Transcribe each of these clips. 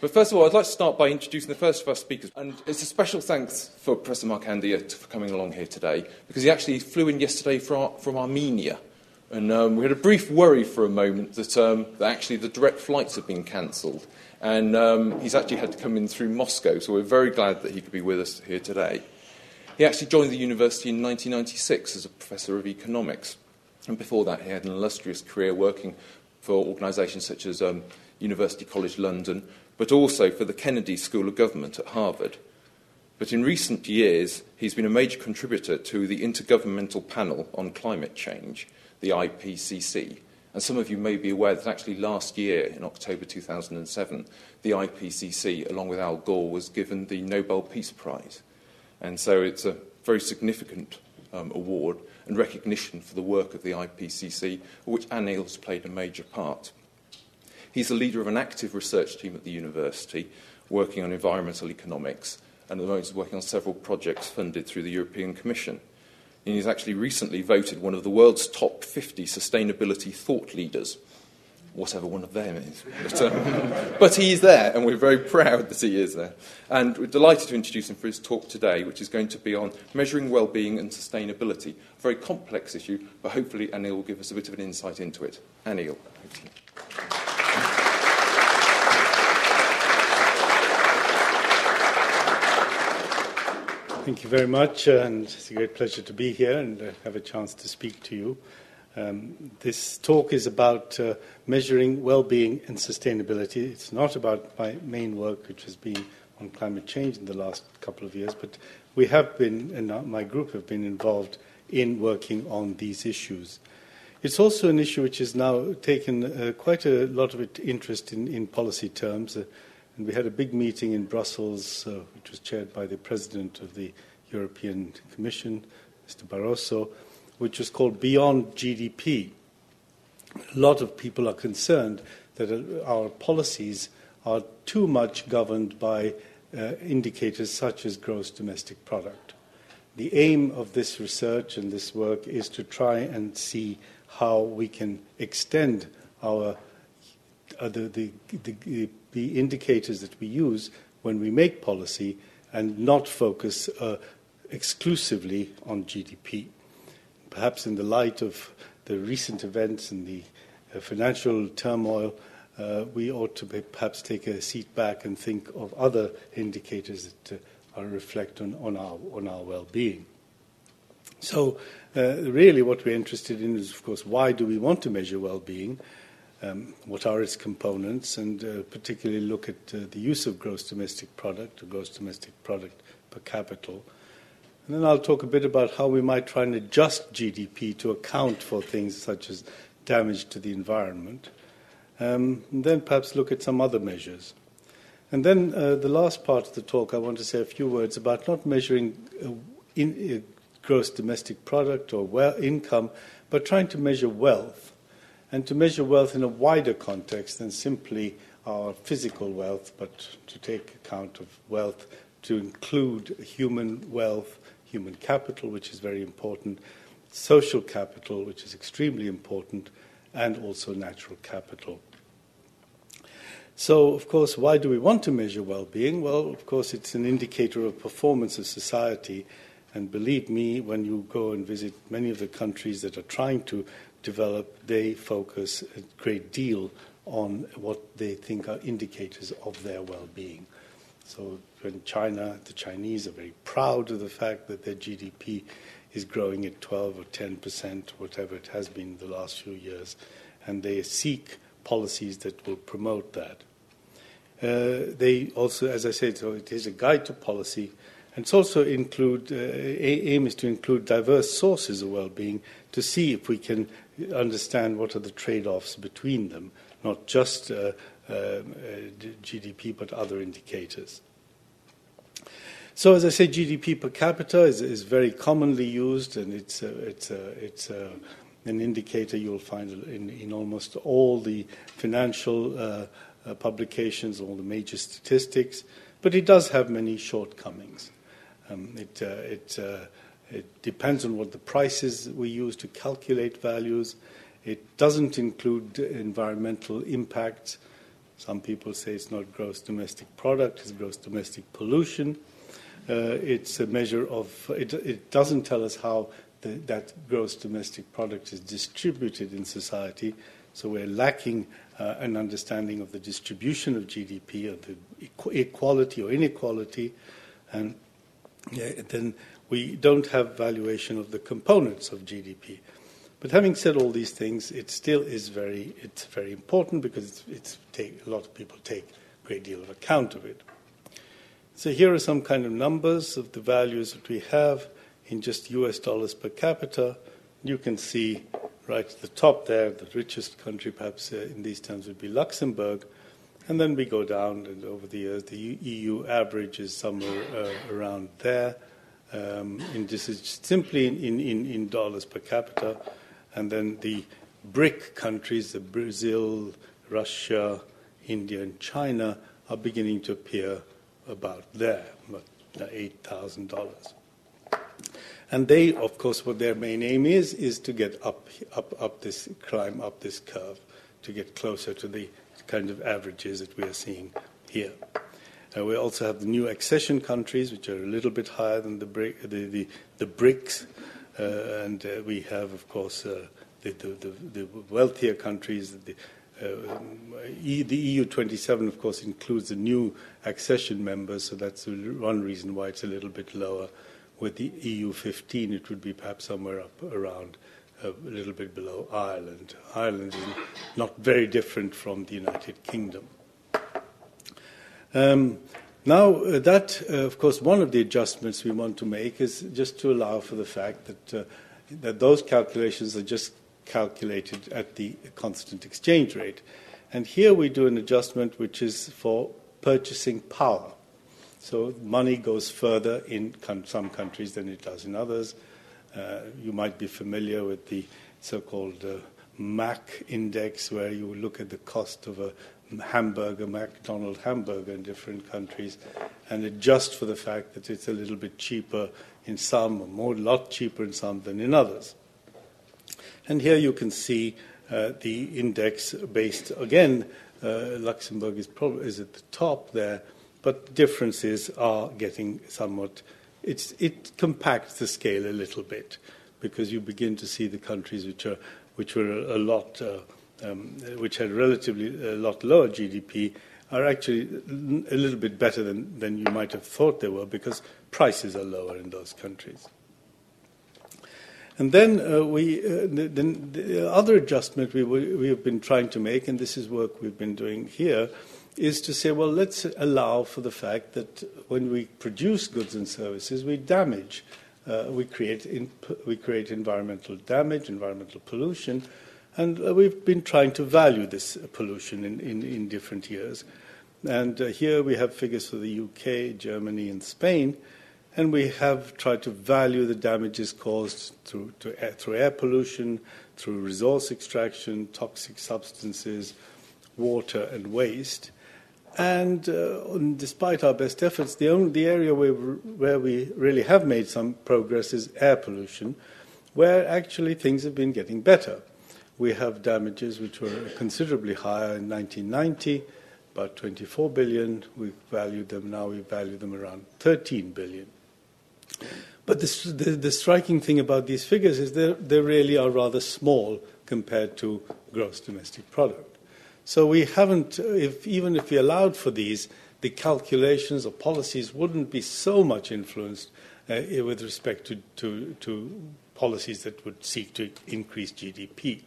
But first of all, I'd like to start by introducing the first of our speakers. And it's a special thanks for Professor Markandya for coming along here today, because he actually flew in yesterday from, from Armenia. And um, we had a brief worry for a moment that, um, that actually the direct flights have been cancelled. And um, he's actually had to come in through Moscow, so we're very glad that he could be with us here today. He actually joined the university in 1996 as a professor of economics. And before that, he had an illustrious career working for organisations such as um, University College London, but also for the Kennedy School of Government at Harvard. But in recent years, he's been a major contributor to the Intergovernmental Panel on Climate Change, the IPCC. And some of you may be aware that actually last year, in October 2007, the IPCC, along with Al Gore, was given the Nobel Peace Prize. And so it's a very significant um, award and recognition for the work of the IPCC, which Anil has played a major part. He's the leader of an active research team at the university working on environmental economics and at the moment is working on several projects funded through the European Commission. And he's actually recently voted one of the world's top 50 sustainability thought leaders, whatever one of them is. But, um, but he's there, and we're very proud that he is there. And we're delighted to introduce him for his talk today, which is going to be on measuring well-being and sustainability. A very complex issue, but hopefully Anil will give us a bit of an insight into it. Anil. Thank you very much, uh, and it's a great pleasure to be here and uh, have a chance to speak to you. Um, this talk is about uh, measuring well-being and sustainability. It's not about my main work, which has been on climate change in the last couple of years, but we have been, and my group have been involved in working on these issues. It's also an issue which has now taken uh, quite a lot of interest in, in policy terms. Uh, and we had a big meeting in Brussels, uh, which was chaired by the President of the European Commission, Mr. Barroso, which was called Beyond GDP. A lot of people are concerned that uh, our policies are too much governed by uh, indicators such as gross domestic product. The aim of this research and this work is to try and see how we can extend our uh, the, the, the, the, indicators that we use when we make policy and not focus uh, exclusively on GDP. Perhaps in the light of the recent events and the uh, financial turmoil, uh, we ought to perhaps take a seat back and think of other indicators that uh, are reflect on, on our, on our well-being. So, uh, really, what we're interested in is, of course, why do we want to measure well-being? Um, what are its components, and uh, particularly look at uh, the use of gross domestic product, or gross domestic product per capita. And then I'll talk a bit about how we might try and adjust GDP to account for things such as damage to the environment. Um, and then perhaps look at some other measures. And then uh, the last part of the talk, I want to say a few words about not measuring uh, in, uh, gross domestic product or income, but trying to measure wealth and to measure wealth in a wider context than simply our physical wealth, but to take account of wealth to include human wealth, human capital, which is very important, social capital, which is extremely important, and also natural capital. So, of course, why do we want to measure well being? Well, of course, it's an indicator of performance of society. And believe me, when you go and visit many of the countries that are trying to develop, they focus a great deal on what they think are indicators of their well being. So, in China, the Chinese are very proud of the fact that their GDP is growing at 12 or 10 percent, whatever it has been the last few years, and they seek policies that will promote that. Uh, they also, as I said, so it is a guide to policy, and it's also include uh, aim is to include diverse sources of well-being to see if we can understand what are the trade-offs between them, not just uh, uh, GDP but other indicators. So, as I say, GDP per capita is, is very commonly used, and it's a, it's a, it's a, an indicator you'll find in, in almost all the financial uh, uh, publications, all the major statistics. But it does have many shortcomings. Um, it, uh, it uh, it depends on what the prices we use to calculate values. It doesn't include environmental impacts. Some people say it's not gross domestic product, it's gross domestic pollution. Uh, it's a measure of, it, it doesn't tell us how the, that gross domestic product is distributed in society. So we're lacking uh, an understanding of the distribution of GDP, of the equality or inequality, and then we don't have valuation of the components of GDP. But having said all these things, it still is very, it's very important because it's, it's take, a lot of people take a great deal of account of it. So here are some kind of numbers of the values that we have in just US dollars per capita. You can see right at the top there, the richest country perhaps uh, in these terms would be Luxembourg. And then we go down, and over the years, the EU average is somewhere uh, around there. Um, this is simply in, in, in dollars per capita. And then the BRIC countries, the Brazil, Russia, India, and China, are beginning to appear about there, about $8,000. And they, of course, what their main aim is, is to get up, up, up this, climb up this curve, to get closer to the kind of averages that we are seeing here. Uh, we also have the new accession countries, which are a little bit higher than the, the, the, the BRICS, uh, and uh, we have, of course, uh, the, the, wealthier countries. The, the EU 27, of course, includes the new accession members, so that's one reason why it's a little bit lower. With the EU 15, it would be perhaps somewhere up around a little bit below Ireland. Ireland is not very different from the United Kingdom. Um, now, uh, that, uh, of course, one of the adjustments we want to make is just to allow for the fact that, uh, that those calculations are just calculated at the constant exchange rate. And here we do an adjustment which is for purchasing power. So money goes further in some countries than it does in others. Uh, you might be familiar with the so-called uh, MAC index, where you look at the cost of a hamburger, McDonald's hamburger in different countries, and adjust for the fact that it's a little bit cheaper in some, or more, a lot cheaper in some than in others. And here you can see uh, the index based again. Uh, Luxembourg is, probably, is at the top there, but differences are getting somewhat it compacts the scale a little bit because you begin to see the countries which are which were a, lot uh, um, which had relatively a lot lower GDP are actually a little bit better than, than you might have thought they were because prices are lower in those countries. And then uh, we, uh, the, the, other adjustment we, we have been trying to make, and this is work we've been doing here, is to say, well, let's allow for the fact that when we produce goods and services, we damage, uh, we, create in, we create environmental damage, environmental pollution, and uh, we've been trying to value this pollution in, in, in different years. And uh, here we have figures for the UK, Germany, and Spain, and we have tried to value the damages caused through, air, through air pollution, through resource extraction, toxic substances, water, and waste. And uh, despite our best efforts, the only the area where, where we really have made some progress is air pollution, where actually things have been getting better. We have damages which were considerably higher in 1990, about 24 billion. We valued them now. We value them around 13 billion. But the, the, the striking thing about these figures is they really are rather small compared to gross domestic product. So we haven't, if, even if we allowed for these, the calculations or policies wouldn't be so much influenced uh, with respect to, to, to policies that would seek to increase GDP.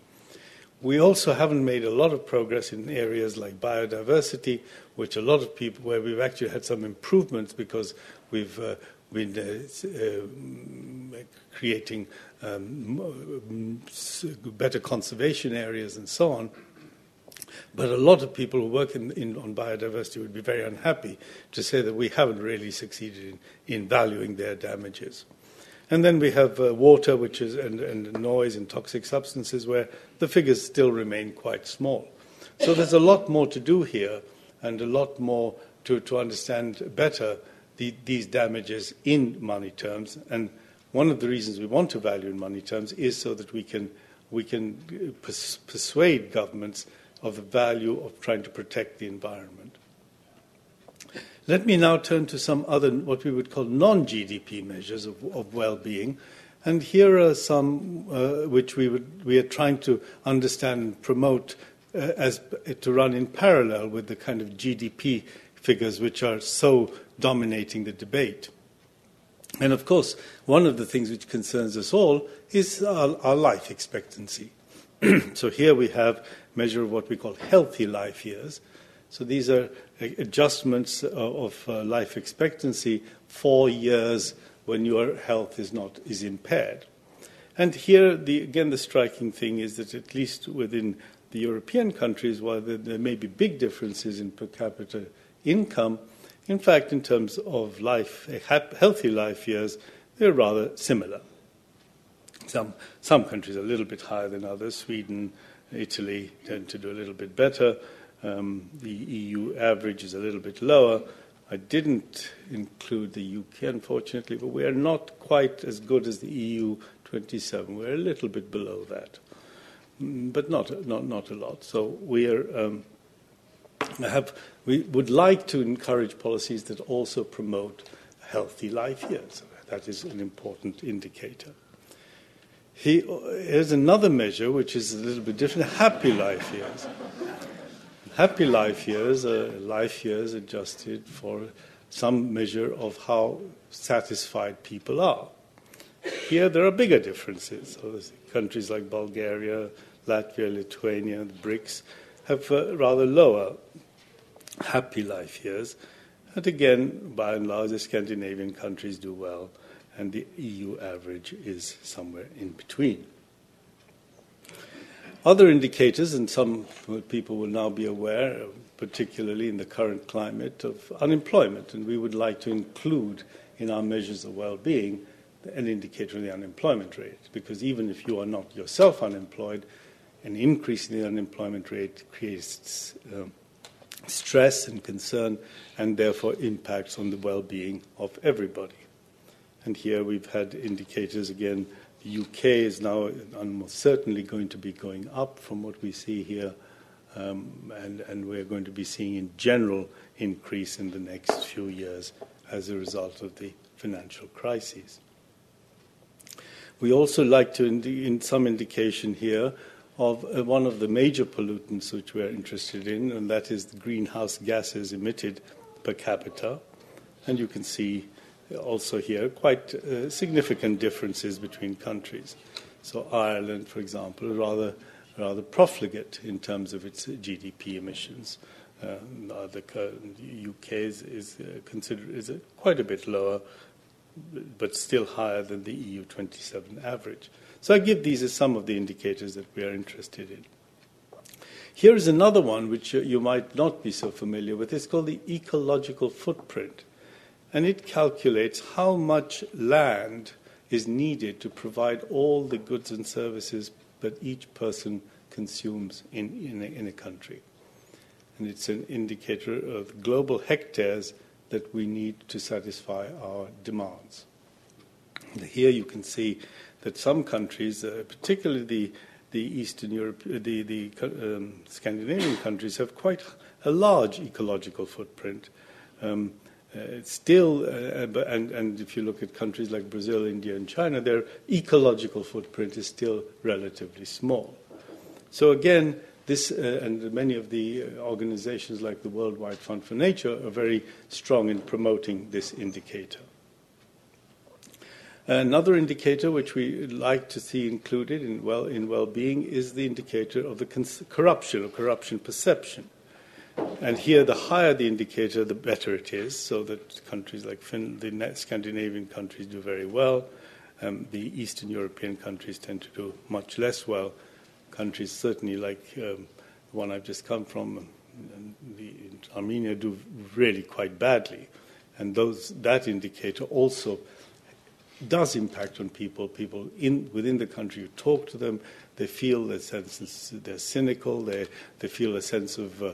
We also haven't made a lot of progress in areas like biodiversity, which a lot of people, where we've actually had some improvements because we've uh, been uh, uh, creating um, better conservation areas and so on. But a lot of people who work in, in, on biodiversity would be very unhappy to say that we haven't really succeeded in, in valuing their damages. And then we have uh, water, which is and, and noise and toxic substances, where the figures still remain quite small. So there's a lot more to do here, and a lot more to, to understand better the, these damages in money terms. And one of the reasons we want to value in money terms is so that we can we can uh, pers- persuade governments of the value of trying to protect the environment. Let me now turn to some other, what we would call non GDP measures of, of well being. And here are some uh, which we, would, we are trying to understand and promote uh, as to run in parallel with the kind of GDP figures which are so dominating the debate. And of course, one of the things which concerns us all is our, our life expectancy. so here we have measure of what we call healthy life years. So these are adjustments of uh, life expectancy for years when your health is not is impaired. And here, the, again, the striking thing is that at least within the European countries, while there, there may be big differences in per capita income, in fact, in terms of life, healthy life years, they're rather similar. Some, some countries are a little bit higher than others. Sweden, Italy tend to do a little bit better. Um, the EU average is a little bit lower. I didn't include the UK, unfortunately, but we are not quite as good as the EU 27. We're a little bit below that, mm, but not, not, not a lot. So we are. Um, have, we would like to encourage policies that also promote healthy life years. That is an important indicator. He, here's another measure which is a little bit different happy life years. Happy life years are life years adjusted for some measure of how satisfied people are. Here there are bigger differences. Countries like Bulgaria, Latvia, Lithuania, the BRICS have uh, rather lower happy life years. And again, by and large, the Scandinavian countries do well and the EU average is somewhere in between. Other indicators, and some people will now be aware, particularly in the current climate, of unemployment, and we would like to include in our measures of well being an indicator of the unemployment rate, because even if you are not yourself unemployed, an increase in the unemployment rate creates um, stress and concern and therefore impacts on the well being of everybody. And here we've had indicators again. The UK is now almost certainly going to be going up from what we see here, um, and, and we're going to be seeing in general increase in the next few years as a result of the financial crises. We also like to, in some indication here, of uh, one of the major pollutants which we're interested in, and that is the greenhouse gases emitted per capita. And you can see also here quite uh, significant differences between countries. So Ireland, for example, rather rather profligate in terms of its GDP emissions. Uh, the UK is, is uh, considered is quite a bit lower, but still higher than the EU 27 average. So I give these as some of the indicators that we are interested in. Here is another one which you might not be so familiar with. It's called the ecological footprint and it calculates how much land is needed to provide all the goods and services that each person consumes in, in, a, in a country. And it's an indicator of global hectares that we need to satisfy our demands. And here you can see that some countries, uh, particularly the, the Eastern Europe, the, the um, Scandinavian countries, have quite a large ecological footprint. Um, uh, still, uh, and, and if you look at countries like Brazil, India, and China, their ecological footprint is still relatively small. So again, this uh, and many of the uh, organizations like the Worldwide Fund for Nature are very strong in promoting this indicator. Another indicator which we like to see included in well in well-being is the indicator of the cons- corruption or corruption perception. And here, the higher the indicator, the better it is, so that countries like the Scandinavian countries do very well. Um, the Eastern European countries tend to do much less well. Countries, certainly like um, the one I've just come from, the, Armenia, do really quite badly. And those, that indicator also does impact on people. People in, within the country, you talk to them, they feel a sense, they're cynical, they, they feel a sense of uh,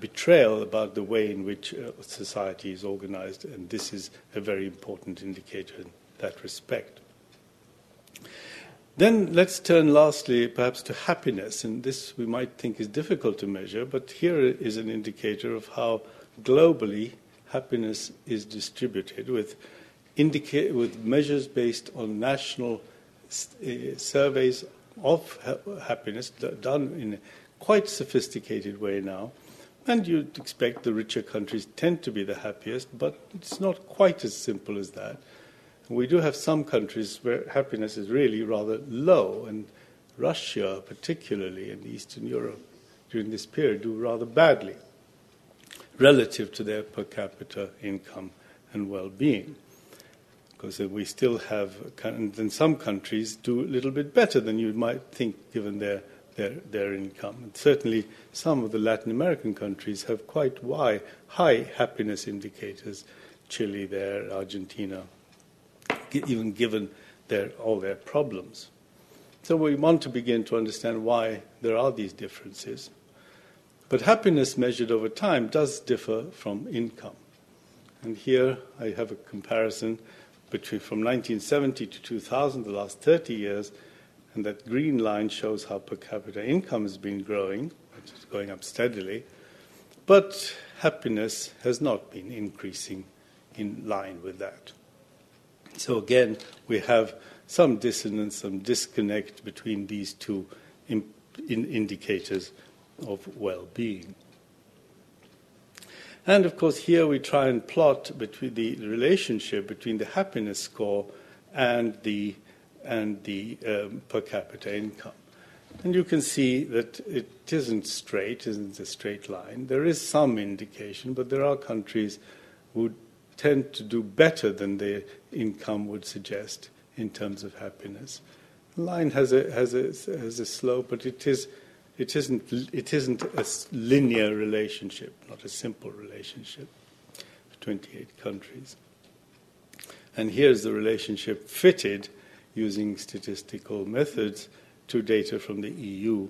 betrayal about the way in which uh, society is organized, and this is a very important indicator in that respect. Then let's turn lastly perhaps to happiness, and this we might think is difficult to measure, but here is an indicator of how globally happiness is distributed with, indica- with measures based on national uh, surveys of ha- happiness done in a quite sophisticated way now. And you'd expect the richer countries tend to be the happiest, but it's not quite as simple as that. We do have some countries where happiness is really rather low, and Russia, particularly in Eastern Europe, during this period, do rather badly relative to their per capita income and well being. Because uh, we still have, and some countries do a little bit better than you might think given their, their, their income. And certainly, some of the Latin American countries have quite high, high happiness indicators Chile, there, Argentina, even given their, all their problems. So we want to begin to understand why there are these differences. But happiness measured over time does differ from income. And here I have a comparison between from 1970 to 2000, the last 30 years, and that green line shows how per capita income has been growing, which is going up steadily, but happiness has not been increasing in line with that. So again, we have some dissonance, some disconnect between these two in, in indicators of well being. And of course, here we try and plot between the relationship between the happiness score and the, and the um, per capita income. And you can see that it isn't straight, isn't a straight line. There is some indication, but there are countries who tend to do better than their income would suggest in terms of happiness. The line has a, has a, has a slope, but it, is, it, isn't, it isn't a linear relationship, not a simple relationship. 28 countries. And here's the relationship fitted using statistical methods to data from the EU,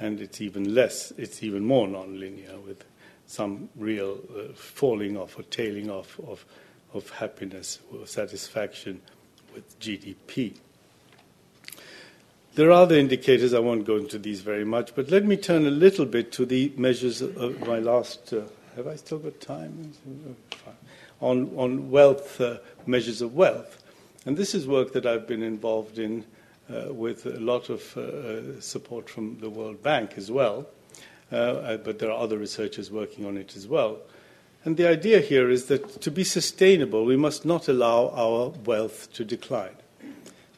and it's even less, it's even more nonlinear with some real uh, falling off or tailing off of, of happiness or satisfaction with GDP. There are other indicators, I won't go into these very much, but let me turn a little bit to the measures of my last. Uh, have I still got time? On, on wealth, uh, measures of wealth. And this is work that I've been involved in uh, with a lot of uh, support from the World Bank as well. Uh, uh, but there are other researchers working on it as well. And the idea here is that to be sustainable, we must not allow our wealth to decline.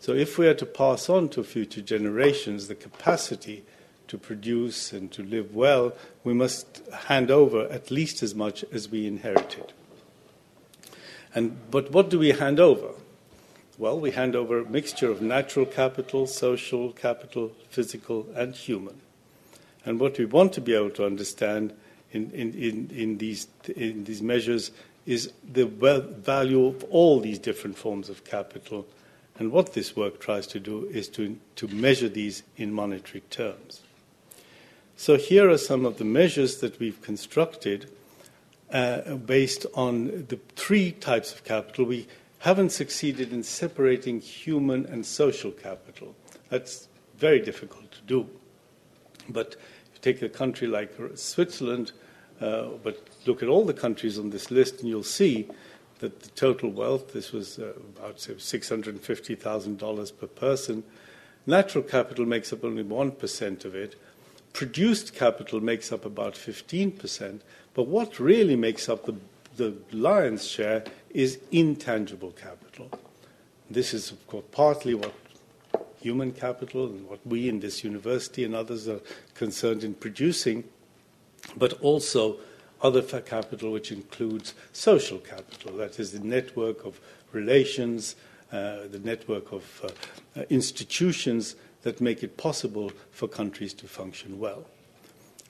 So, if we are to pass on to future generations the capacity to produce and to live well, we must hand over at least as much as we inherited. And, but what do we hand over? Well, we hand over a mixture of natural capital, social capital, physical, and human. And what we want to be able to understand in, in, in, in these, in these measures is the value of all these different forms of capital. And what this work tries to do is to, to measure these in monetary terms. So here are some of the measures that we've constructed uh, based on the three types of capital. We haven't succeeded in separating human and social capital. That's very difficult to do. But if you take a country like Switzerland, uh, but look at all the countries on this list, and you'll see that the total wealth, this was uh, about $650,000 per person. Natural capital makes up only 1% of it. Produced capital makes up about 15%. But what really makes up the, the lion's share is intangible capital. This is, of course, partly what human capital and what we in this university and others are concerned in producing, but also other capital, which includes social capital, that is, the network of relations, uh, the network of uh, uh, institutions that make it possible for countries to function well.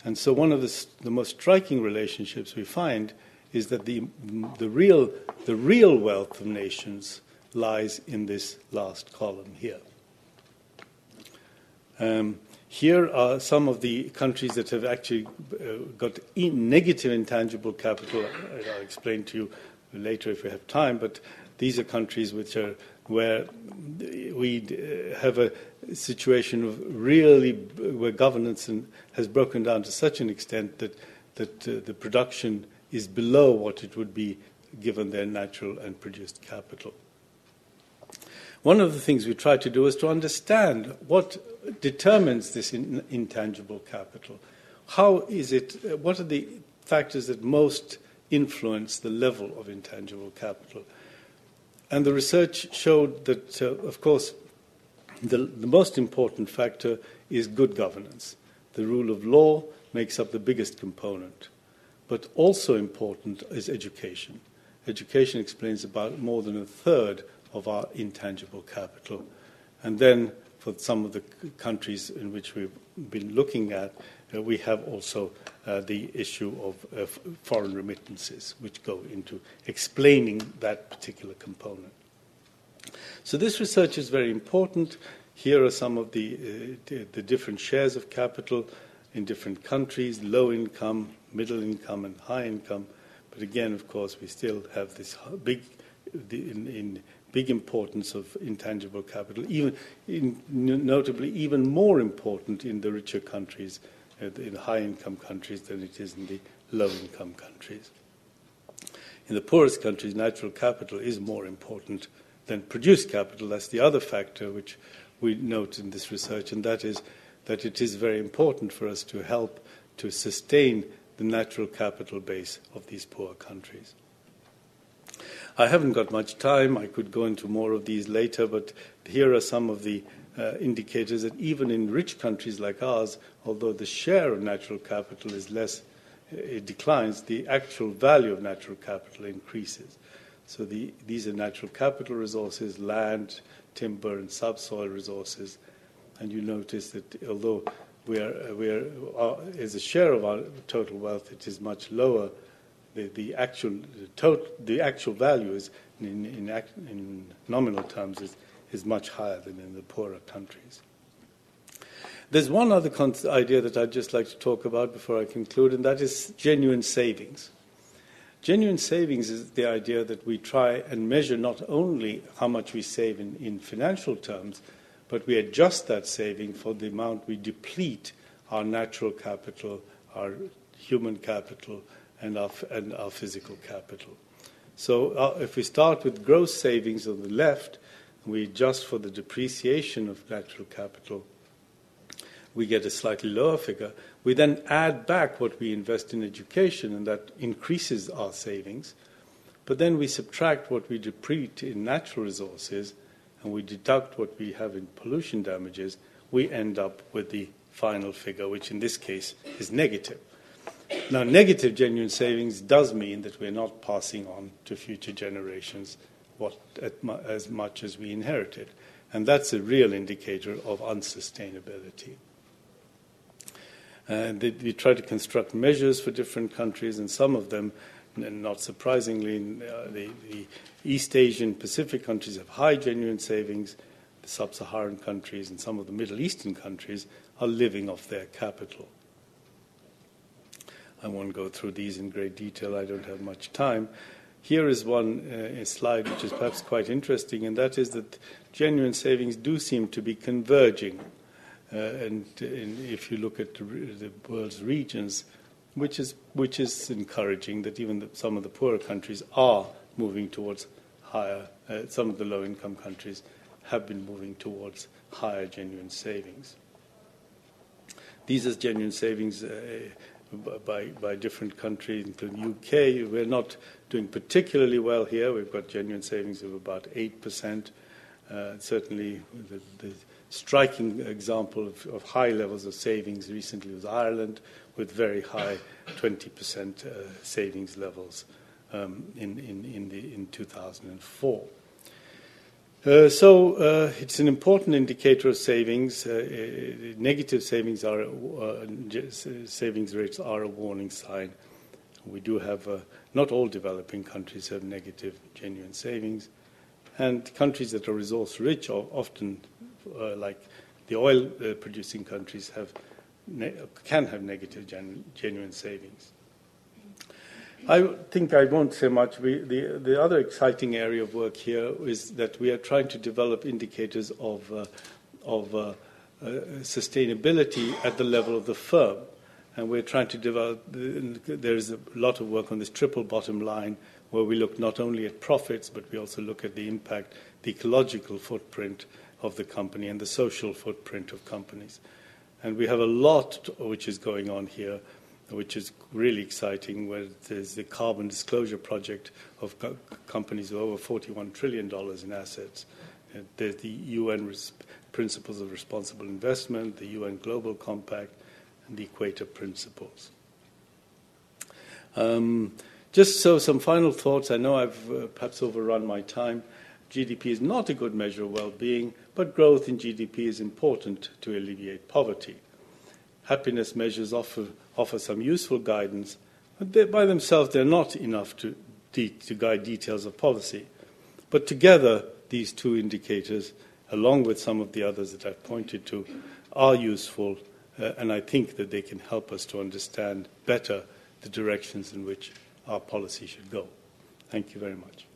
And so, one of the, the most striking relationships we find is that the, the, real, the real wealth of nations lies in this last column here. Um, here are some of the countries that have actually uh, got negative intangible capital. I'll explain to you later if we have time, but these are countries which are where we have a situation of really where governance has broken down to such an extent that that uh, the production is below what it would be given their natural and produced capital. One of the things we try to do is to understand what determines this in, intangible capital. How is it, what are the factors that most influence the level of intangible capital? And the research showed that, uh, of course, the, the most important factor is good governance. The rule of law makes up the biggest component. But also important is education. Education explains about more than a third of our intangible capital. And then, for some of the countries in which we've been looking at, uh, we have also uh, the issue of uh, foreign remittances, which go into explaining that particular component. So, this research is very important. Here are some of the, uh, the different shares of capital in different countries low income, middle income, and high income. But again, of course, we still have this big, in, in big importance of intangible capital, even in, notably even more important in the richer countries, uh, in high income countries, than it is in the low income countries. In the poorest countries, natural capital is more important than produced capital. That's the other factor which we note in this research, and that is that it is very important for us to help to sustain the natural capital base of these poor countries. I haven't got much time. I could go into more of these later, but here are some of the uh, indicators that even in rich countries like ours, although the share of natural capital is less, uh, it declines, the actual value of natural capital increases. So the, these are natural capital resources, land, timber, and subsoil resources. And you notice that although we are, we are, uh, as a share of our total wealth, it is much lower the, the actual the, total, the actual value is in, in, in nominal terms is, is much higher than in the poorer countries. There's one other con- idea that I'd just like to talk about before I conclude, and that is genuine savings. Genuine savings is the idea that we try and measure not only how much we save in, in financial terms, but we adjust that saving for the amount we deplete our natural capital, our human capital, and our, and our physical capital. So uh, if we start with gross savings on the left, we adjust for the depreciation of natural capital, we get a slightly lower figure. We then add back what we invest in education, and that increases our savings. But then we subtract what we deplete in natural resources, and we deduct what we have in pollution damages. We end up with the final figure, which in this case is negative. Now, negative genuine savings does mean that we're not passing on to future generations what, as much as we inherited. And that's a real indicator of unsustainability. And we try to construct measures for different countries, and some of them, not surprisingly, uh, the, the East Asian Pacific countries have high genuine savings. The sub Saharan countries and some of the Middle Eastern countries are living off their capital. I won't go through these in great detail, I don't have much time. Here is one uh, slide which is perhaps quite interesting, and that is that genuine savings do seem to be converging. Uh, and, and, if you look at the, the, world's regions, which is, which is encouraging that even the, some of the poorer countries are moving towards higher, uh, some of the low income countries have been moving towards higher genuine savings. These are genuine savings uh, by, by different countries, including UK. We're not doing particularly well here. We've got genuine savings of about 8%. Uh, certainly, the, the, striking example of, of, high levels of savings recently was Ireland, with very high 20% uh, savings levels um, in, in, in, the, in 2004. Uh, so uh, it's an important indicator of savings. Uh, uh negative savings are uh, savings rates are a warning sign. We do have not all developing countries have negative genuine savings, and countries that are resource rich are often like the oil producing countries have can have negative gen- genuine savings. I think I won't say much. We, the, the other exciting area of work here is that we are trying to develop indicators of, uh, of uh, uh, sustainability at the level of the firm. And we're trying to develop, there's a lot of work on this triple bottom line where we look not only at profits, but we also look at the impact, the ecological footprint of the company and the social footprint of companies. And we have a lot which is going on here which is really exciting, where there's the Carbon Disclosure Project of co- companies with over $41 trillion in assets. Uh, there's the UN res- Principles of Responsible Investment, the UN Global Compact, and the Equator Principles. Um, just so, some final thoughts. I know I've uh, perhaps overrun my time. GDP is not a good measure of well being, but growth in GDP is important to alleviate poverty. Happiness measures offer offer some useful guidance, but they, by themselves they're not enough to, de- to guide details of policy. But together, these two indicators, along with some of the others that I've pointed to, are useful, uh, and I think that they can help us to understand better the directions in which our policy should go. Thank you very much.